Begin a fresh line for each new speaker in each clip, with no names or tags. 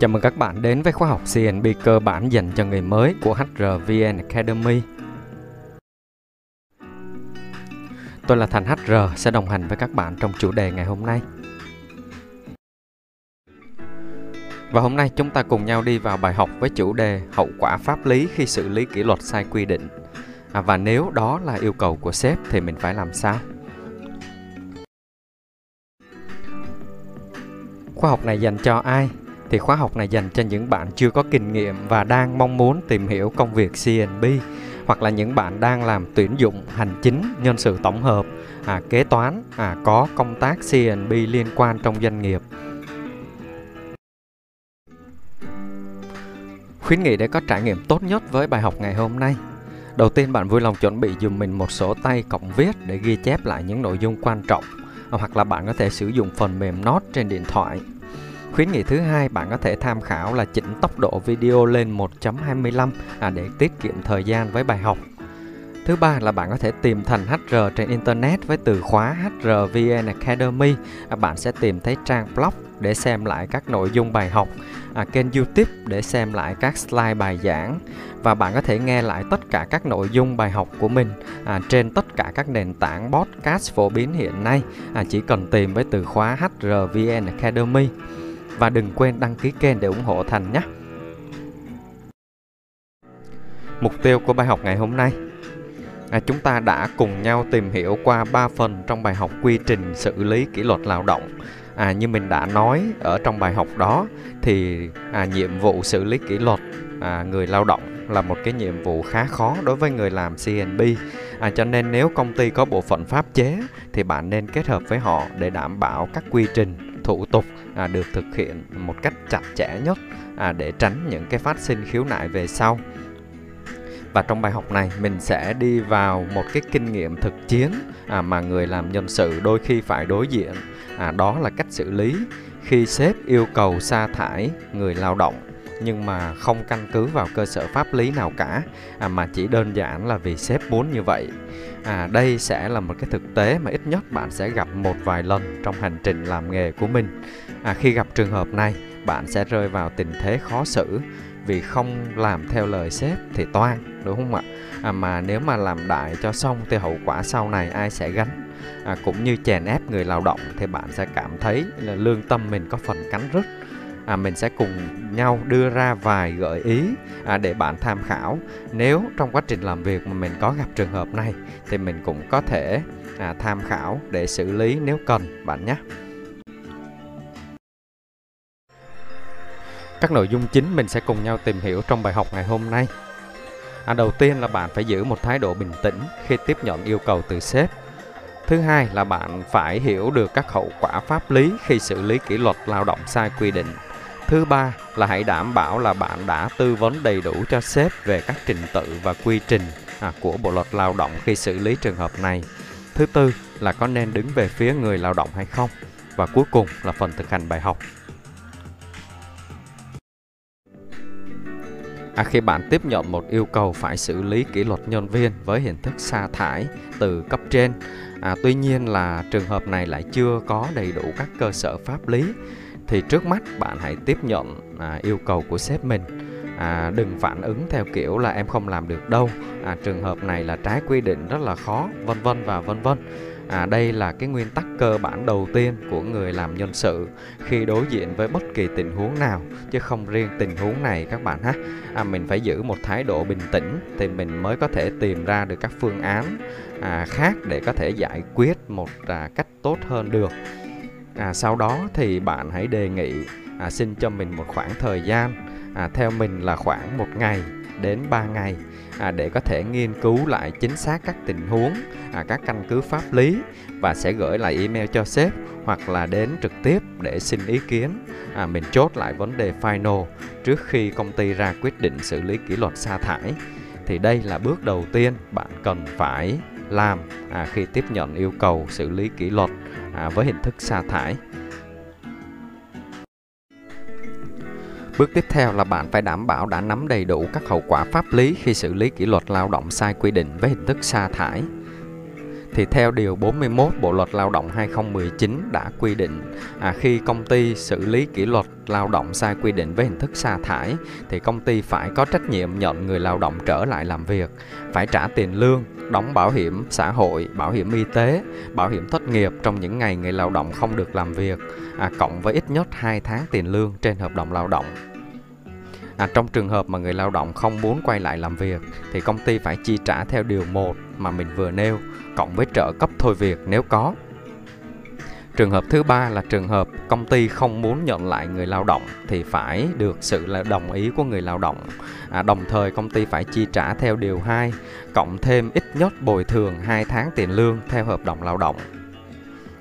Chào mừng các bạn đến với khóa học CNB cơ bản dành cho người mới của HRVN Academy. Tôi là Thành HR sẽ đồng hành với các bạn trong chủ đề ngày hôm nay. Và hôm nay chúng ta cùng nhau đi vào bài học với chủ đề hậu quả pháp lý khi xử lý kỷ luật sai quy định. À, và nếu đó là yêu cầu của sếp thì mình phải làm sao? Khóa học này dành cho ai? Thì khóa học này dành cho những bạn chưa có kinh nghiệm và đang mong muốn tìm hiểu công việc CNB hoặc là những bạn đang làm tuyển dụng hành chính, nhân sự tổng hợp, à, kế toán, à, có công tác CNB liên quan trong doanh nghiệp. Khuyến nghị để có trải nghiệm tốt nhất với bài học ngày hôm nay. Đầu tiên bạn vui lòng chuẩn bị dùm mình một sổ tay cộng viết để ghi chép lại những nội dung quan trọng hoặc là bạn có thể sử dụng phần mềm Note trên điện thoại. Khuyến nghị thứ hai bạn có thể tham khảo là chỉnh tốc độ video lên 1.25 à, để tiết kiệm thời gian với bài học. Thứ ba là bạn có thể tìm thành HR trên Internet với từ khóa HRVN Academy. À, bạn sẽ tìm thấy trang blog để xem lại các nội dung bài học, à, kênh YouTube để xem lại các slide bài giảng và bạn có thể nghe lại tất cả các nội dung bài học của mình à, trên tất cả các nền tảng podcast phổ biến hiện nay. À, chỉ cần tìm với từ khóa HRVN Academy và đừng quên đăng ký kênh để ủng hộ Thành nhé. Mục tiêu của bài học ngày hôm nay à, chúng ta đã cùng nhau tìm hiểu qua 3 phần trong bài học quy trình xử lý kỷ luật lao động. À, như mình đã nói ở trong bài học đó thì à, nhiệm vụ xử lý kỷ luật à, người lao động là một cái nhiệm vụ khá khó đối với người làm CNB. À, cho nên nếu công ty có bộ phận pháp chế thì bạn nên kết hợp với họ để đảm bảo các quy trình thủ tục à, được thực hiện một cách chặt chẽ nhất à, để tránh những cái phát sinh khiếu nại về sau. Và trong bài học này mình sẽ đi vào một cái kinh nghiệm thực chiến à, mà người làm nhân sự đôi khi phải đối diện. À, đó là cách xử lý khi sếp yêu cầu sa thải người lao động nhưng mà không căn cứ vào cơ sở pháp lý nào cả à, mà chỉ đơn giản là vì sếp muốn như vậy. À, đây sẽ là một cái thực tế mà ít nhất bạn sẽ gặp một vài lần trong hành trình làm nghề của mình. À, khi gặp trường hợp này bạn sẽ rơi vào tình thế khó xử. Vì không làm theo lời sếp thì toan đúng không ạ? À, mà nếu mà làm đại cho xong thì hậu quả sau này ai sẽ gánh? À, cũng như chèn ép người lao động thì bạn sẽ cảm thấy là lương tâm mình có phần cắn rứt à, mình sẽ cùng nhau đưa ra vài gợi ý à, để bạn tham khảo. Nếu trong quá trình làm việc mà mình có gặp trường hợp này thì mình cũng có thể à, tham khảo để xử lý nếu cần bạn nhé. Các nội dung chính mình sẽ cùng nhau tìm hiểu trong bài học ngày hôm nay. À, đầu tiên là bạn phải giữ một thái độ bình tĩnh khi tiếp nhận yêu cầu từ sếp. Thứ hai là bạn phải hiểu được các hậu quả pháp lý khi xử lý kỷ luật lao động sai quy định thứ ba là hãy đảm bảo là bạn đã tư vấn đầy đủ cho sếp về các trình tự và quy trình à, của bộ luật lao động khi xử lý trường hợp này. Thứ tư là có nên đứng về phía người lao động hay không? Và cuối cùng là phần thực hành bài học. À, khi bạn tiếp nhận một yêu cầu phải xử lý kỷ luật nhân viên với hình thức sa thải từ cấp trên, à, tuy nhiên là trường hợp này lại chưa có đầy đủ các cơ sở pháp lý, thì trước mắt bạn hãy tiếp nhận à, yêu cầu của sếp mình. À, đừng phản ứng theo kiểu là em không làm được đâu, à, trường hợp này là trái quy định rất là khó, vân vân và vân vân. À, đây là cái nguyên tắc cơ bản đầu tiên của người làm nhân sự khi đối diện với bất kỳ tình huống nào chứ không riêng tình huống này các bạn ha. À, mình phải giữ một thái độ bình tĩnh thì mình mới có thể tìm ra được các phương án à, khác để có thể giải quyết một à, cách tốt hơn được à, sau đó thì bạn hãy đề nghị à, xin cho mình một khoảng thời gian à, theo mình là khoảng một ngày đến 3 ngày à, để có thể nghiên cứu lại chính xác các tình huống, à, các căn cứ pháp lý và sẽ gửi lại email cho sếp hoặc là đến trực tiếp để xin ý kiến. À, mình chốt lại vấn đề final trước khi công ty ra quyết định xử lý kỷ luật sa thải. Thì đây là bước đầu tiên bạn cần phải làm à, khi tiếp nhận yêu cầu xử lý kỷ luật à, với hình thức sa thải. Bước tiếp theo là bạn phải đảm bảo đã nắm đầy đủ các hậu quả pháp lý khi xử lý kỷ luật lao động sai quy định với hình thức sa thải thì theo điều 41 Bộ luật Lao động 2019 đã quy định à, khi công ty xử lý kỷ luật lao động sai quy định với hình thức sa thải thì công ty phải có trách nhiệm nhận người lao động trở lại làm việc, phải trả tiền lương, đóng bảo hiểm xã hội, bảo hiểm y tế, bảo hiểm thất nghiệp trong những ngày người lao động không được làm việc, à, cộng với ít nhất 2 tháng tiền lương trên hợp đồng lao động. À, trong trường hợp mà người lao động không muốn quay lại làm việc thì công ty phải chi trả theo điều 1 mà mình vừa nêu cộng với trợ cấp thôi việc nếu có. Trường hợp thứ ba là trường hợp công ty không muốn nhận lại người lao động thì phải được sự là đồng ý của người lao động. À, đồng thời công ty phải chi trả theo điều 2 cộng thêm ít nhất bồi thường 2 tháng tiền lương theo hợp đồng lao động.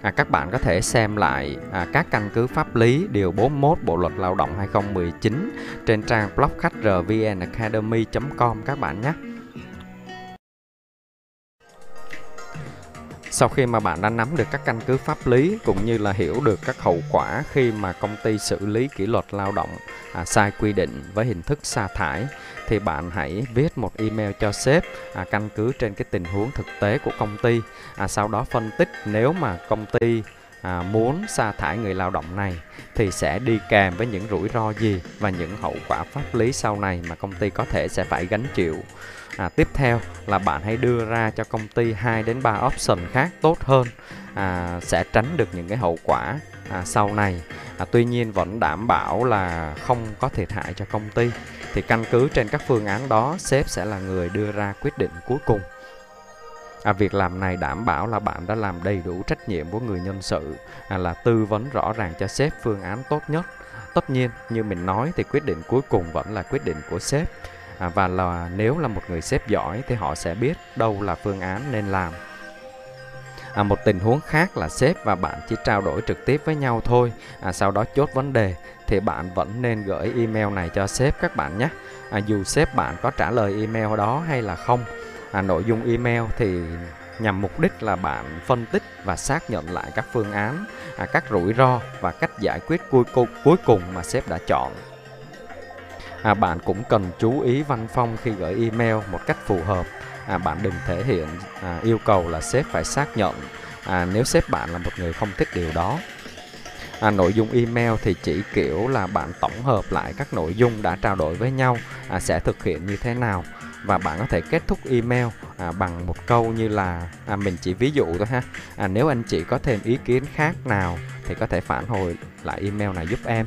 À, các bạn có thể xem lại à, các căn cứ pháp lý điều 41 Bộ luật Lao động 2019 trên trang blog khách rvnacademy.com các bạn nhé. Sau khi mà bạn đã nắm được các căn cứ pháp lý cũng như là hiểu được các hậu quả khi mà công ty xử lý kỷ luật lao động à, sai quy định với hình thức sa thải thì bạn hãy viết một email cho sếp à, căn cứ trên cái tình huống thực tế của công ty. À, sau đó phân tích nếu mà công ty à, muốn sa thải người lao động này thì sẽ đi kèm với những rủi ro gì và những hậu quả pháp lý sau này mà công ty có thể sẽ phải gánh chịu. À, tiếp theo là bạn hãy đưa ra cho công ty 2 đến 3 option khác tốt hơn à, sẽ tránh được những cái hậu quả à, sau này. À, tuy nhiên vẫn đảm bảo là không có thiệt hại cho công ty. Thì căn cứ trên các phương án đó, sếp sẽ là người đưa ra quyết định cuối cùng. À, việc làm này đảm bảo là bạn đã làm đầy đủ trách nhiệm của người nhân sự à, là tư vấn rõ ràng cho sếp phương án tốt nhất. Tất nhiên, như mình nói thì quyết định cuối cùng vẫn là quyết định của sếp. À, và là nếu là một người sếp giỏi thì họ sẽ biết đâu là phương án nên làm. À, một tình huống khác là sếp và bạn chỉ trao đổi trực tiếp với nhau thôi. À, sau đó chốt vấn đề thì bạn vẫn nên gửi email này cho sếp các bạn nhé. À, dù sếp bạn có trả lời email đó hay là không à, nội dung email thì nhằm mục đích là bạn phân tích và xác nhận lại các phương án à, các rủi ro và cách giải quyết cuối, cuối cùng mà sếp đã chọn. À, bạn cũng cần chú ý văn phong khi gửi email một cách phù hợp. À, bạn đừng thể hiện à, yêu cầu là sếp phải xác nhận. À, nếu sếp bạn là một người không thích điều đó. À, nội dung email thì chỉ kiểu là bạn tổng hợp lại các nội dung đã trao đổi với nhau à, sẽ thực hiện như thế nào và bạn có thể kết thúc email à, bằng một câu như là à, mình chỉ ví dụ thôi ha. À, nếu anh chị có thêm ý kiến khác nào thì có thể phản hồi lại email này giúp em.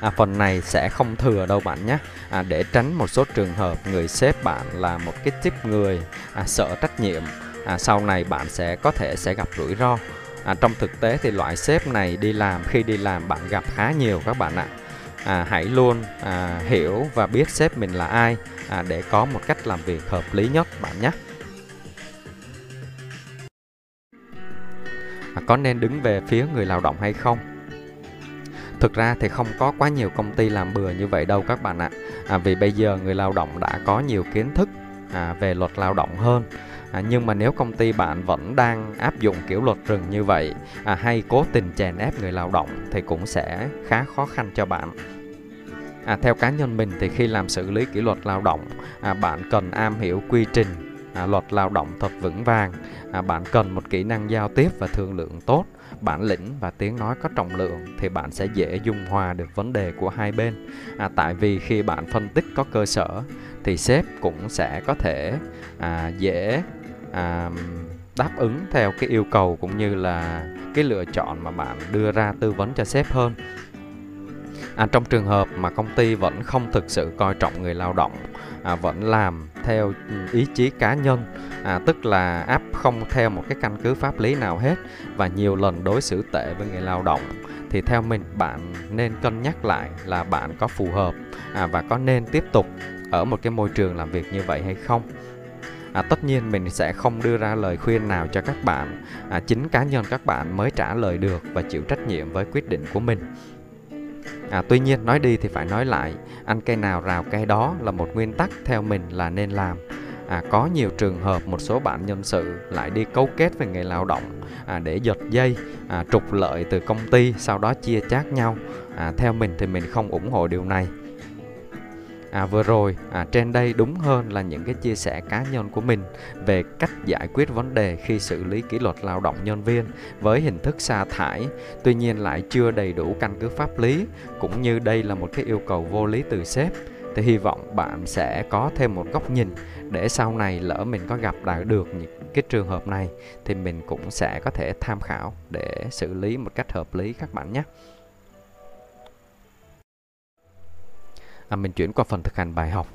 À, phần này sẽ không thừa đâu bạn nhé. À, để tránh một số trường hợp người sếp bạn là một cái tiếp người à, sợ trách nhiệm à, sau này bạn sẽ có thể sẽ gặp rủi ro. À, trong thực tế thì loại sếp này đi làm khi đi làm bạn gặp khá nhiều các bạn ạ à, hãy luôn à, hiểu và biết sếp mình là ai à, để có một cách làm việc hợp lý nhất bạn nhé à, có nên đứng về phía người lao động hay không Thực ra thì không có quá nhiều công ty làm bừa như vậy đâu các bạn ạ. À, vì bây giờ người lao động đã có nhiều kiến thức à, về luật lao động hơn. À, nhưng mà nếu công ty bạn vẫn đang áp dụng kiểu luật rừng như vậy à, hay cố tình chèn ép người lao động thì cũng sẽ khá khó khăn cho bạn. À, theo cá nhân mình thì khi làm xử lý kỷ luật lao động, à, bạn cần am hiểu quy trình à, luật lao động thật vững vàng. À, bạn cần một kỹ năng giao tiếp và thương lượng tốt bản lĩnh và tiếng nói có trọng lượng thì bạn sẽ dễ dung hòa được vấn đề của hai bên à, tại vì khi bạn phân tích có cơ sở thì sếp cũng sẽ có thể à, dễ à, đáp ứng theo cái yêu cầu cũng như là cái lựa chọn mà bạn đưa ra tư vấn cho sếp hơn. À, trong trường hợp mà công ty vẫn không thực sự coi trọng người lao động à, vẫn làm theo ý chí cá nhân à, tức là áp không theo một cái căn cứ pháp lý nào hết và nhiều lần đối xử tệ với người lao động thì theo mình bạn nên cân nhắc lại là bạn có phù hợp à, và có nên tiếp tục ở một cái môi trường làm việc như vậy hay không à, tất nhiên mình sẽ không đưa ra lời khuyên nào cho các bạn à, chính cá nhân các bạn mới trả lời được và chịu trách nhiệm với quyết định của mình À, tuy nhiên nói đi thì phải nói lại, ăn cây nào rào cây đó là một nguyên tắc theo mình là nên làm. À, có nhiều trường hợp một số bạn nhân sự lại đi cấu kết với người lao động à, để giật dây, à, trục lợi từ công ty, sau đó chia chác nhau. À, theo mình thì mình không ủng hộ điều này. À, vừa rồi à, trên đây đúng hơn là những cái chia sẻ cá nhân của mình về cách giải quyết vấn đề khi xử lý kỷ luật lao động nhân viên với hình thức sa thải. Tuy nhiên lại chưa đầy đủ căn cứ pháp lý cũng như đây là một cái yêu cầu vô lý từ sếp. Thì hy vọng bạn sẽ có thêm một góc nhìn để sau này lỡ mình có gặp lại được những cái trường hợp này thì mình cũng sẽ có thể tham khảo để xử lý một cách hợp lý các bạn nhé. À, mình chuyển qua phần thực hành bài học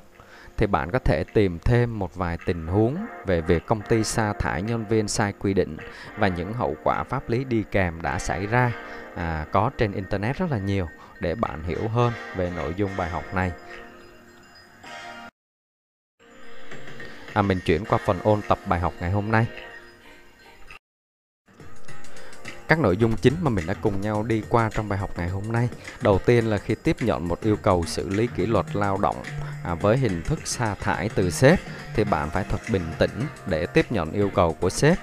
thì bạn có thể tìm thêm một vài tình huống về việc công ty sa thải nhân viên sai quy định và những hậu quả pháp lý đi kèm đã xảy ra à, có trên internet rất là nhiều để bạn hiểu hơn về nội dung bài học này. À, mình chuyển qua phần ôn tập bài học ngày hôm nay các nội dung chính mà mình đã cùng nhau đi qua trong bài học ngày hôm nay. Đầu tiên là khi tiếp nhận một yêu cầu xử lý kỷ luật lao động à, với hình thức sa thải từ sếp thì bạn phải thật bình tĩnh để tiếp nhận yêu cầu của sếp.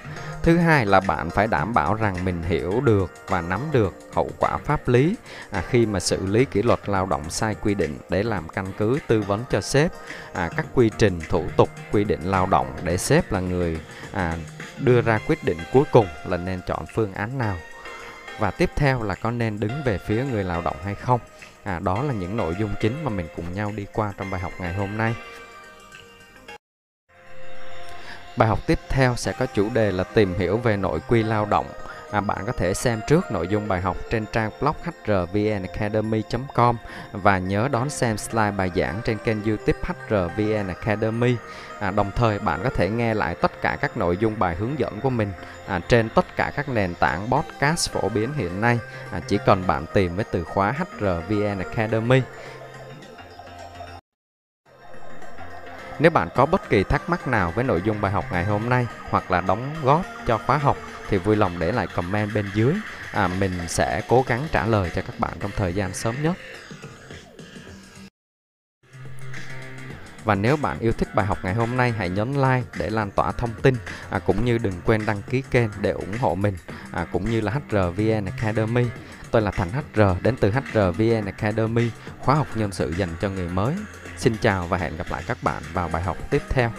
Thứ hai là bạn phải đảm bảo rằng mình hiểu được và nắm được hậu quả pháp lý. À, khi mà xử lý kỷ luật lao động sai quy định để làm căn cứ tư vấn cho sếp à, các quy trình thủ tục quy định lao động để sếp là người à, đưa ra quyết định cuối cùng là nên chọn phương án nào. Và tiếp theo là có nên đứng về phía người lao động hay không. À, đó là những nội dung chính mà mình cùng nhau đi qua trong bài học ngày hôm nay bài học tiếp theo sẽ có chủ đề là tìm hiểu về nội quy lao động À, bạn có thể xem trước nội dung bài học trên trang blog hrvnacademy.com và nhớ đón xem slide bài giảng trên kênh youtube HRVN Academy. À, đồng thời bạn có thể nghe lại tất cả các nội dung bài hướng dẫn của mình à, trên tất cả các nền tảng podcast phổ biến hiện nay. À, chỉ cần bạn tìm với từ khóa HRVN Academy. Nếu bạn có bất kỳ thắc mắc nào với nội dung bài học ngày hôm nay hoặc là đóng góp cho khóa học thì vui lòng để lại comment bên dưới. À, mình sẽ cố gắng trả lời cho các bạn trong thời gian sớm nhất. Và nếu bạn yêu thích bài học ngày hôm nay, hãy nhấn like để lan tỏa thông tin, à, cũng như đừng quên đăng ký kênh để ủng hộ mình, à, cũng như là HRVN Academy. Tôi là Thành HR đến từ HRVN Academy, khóa học nhân sự dành cho người mới. Xin chào và hẹn gặp lại các bạn vào bài học tiếp theo.